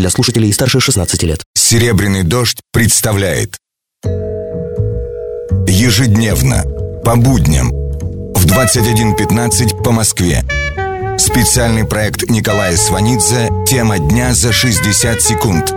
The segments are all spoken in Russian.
для слушателей старше 16 лет. «Серебряный дождь» представляет Ежедневно, по будням, в 21.15 по Москве. Специальный проект Николая Сванидзе «Тема дня за 60 секунд».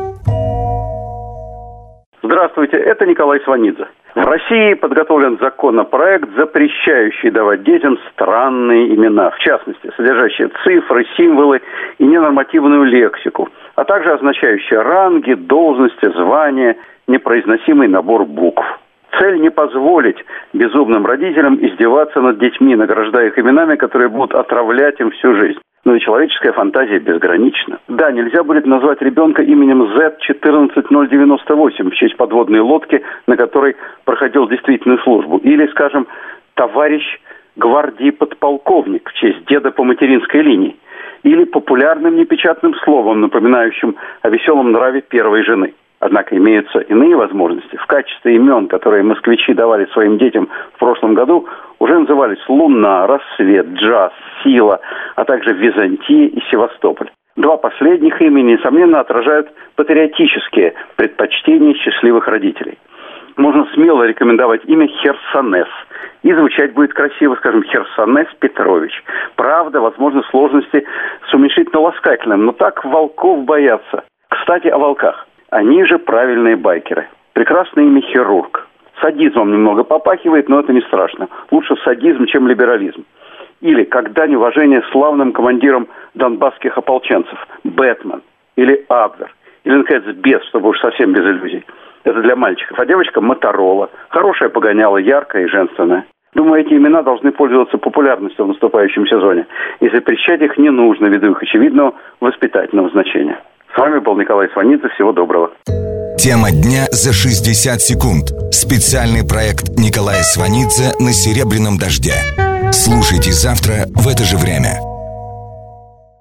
Здравствуйте, это Николай Сванидзе. В России подготовлен законопроект, запрещающий давать детям странные имена, в частности, содержащие цифры, символы и ненормативную лексику, а также означающие ранги, должности, звания, непроизносимый набор букв. Цель не позволить безумным родителям издеваться над детьми, награждая их именами, которые будут отравлять им всю жизнь. Но и человеческая фантазия безгранична. Да, нельзя будет назвать ребенка именем Z14098 в честь подводной лодки, на которой проходил действительную службу. Или, скажем, товарищ гвардии подполковник в честь деда по материнской линии. Или популярным непечатным словом, напоминающим о веселом нраве первой жены. Однако имеются иные возможности. В качестве имен, которые москвичи давали своим детям в прошлом году, уже назывались Луна, Рассвет, Джаз, Сила, а также Византия и Севастополь. Два последних имени, несомненно, отражают патриотические предпочтения счастливых родителей. Можно смело рекомендовать имя Херсонес. И звучать будет красиво, скажем, Херсонес Петрович. Правда, возможно, сложности с уменьшительно-ласкательным, но так волков боятся. Кстати, о волках. Они же правильные байкеры. Прекрасное имя хирург. Садизмом немного попахивает, но это не страшно. Лучше садизм, чем либерализм. Или когда неуважение славным командирам донбасских ополченцев. Бэтмен. Или Абвер. Или, наконец, Бес, чтобы уж совсем без иллюзий. Это для мальчиков. А девочка Моторола. Хорошая погоняла, яркая и женственная. Думаю, эти имена должны пользоваться популярностью в наступающем сезоне. И запрещать их не нужно, ввиду их очевидного воспитательного значения. С вами был Николай Сванидзе. Всего доброго. Тема дня за 60 секунд. Специальный проект Николая Сванидзе на «Серебряном дожде». Слушайте завтра в это же время.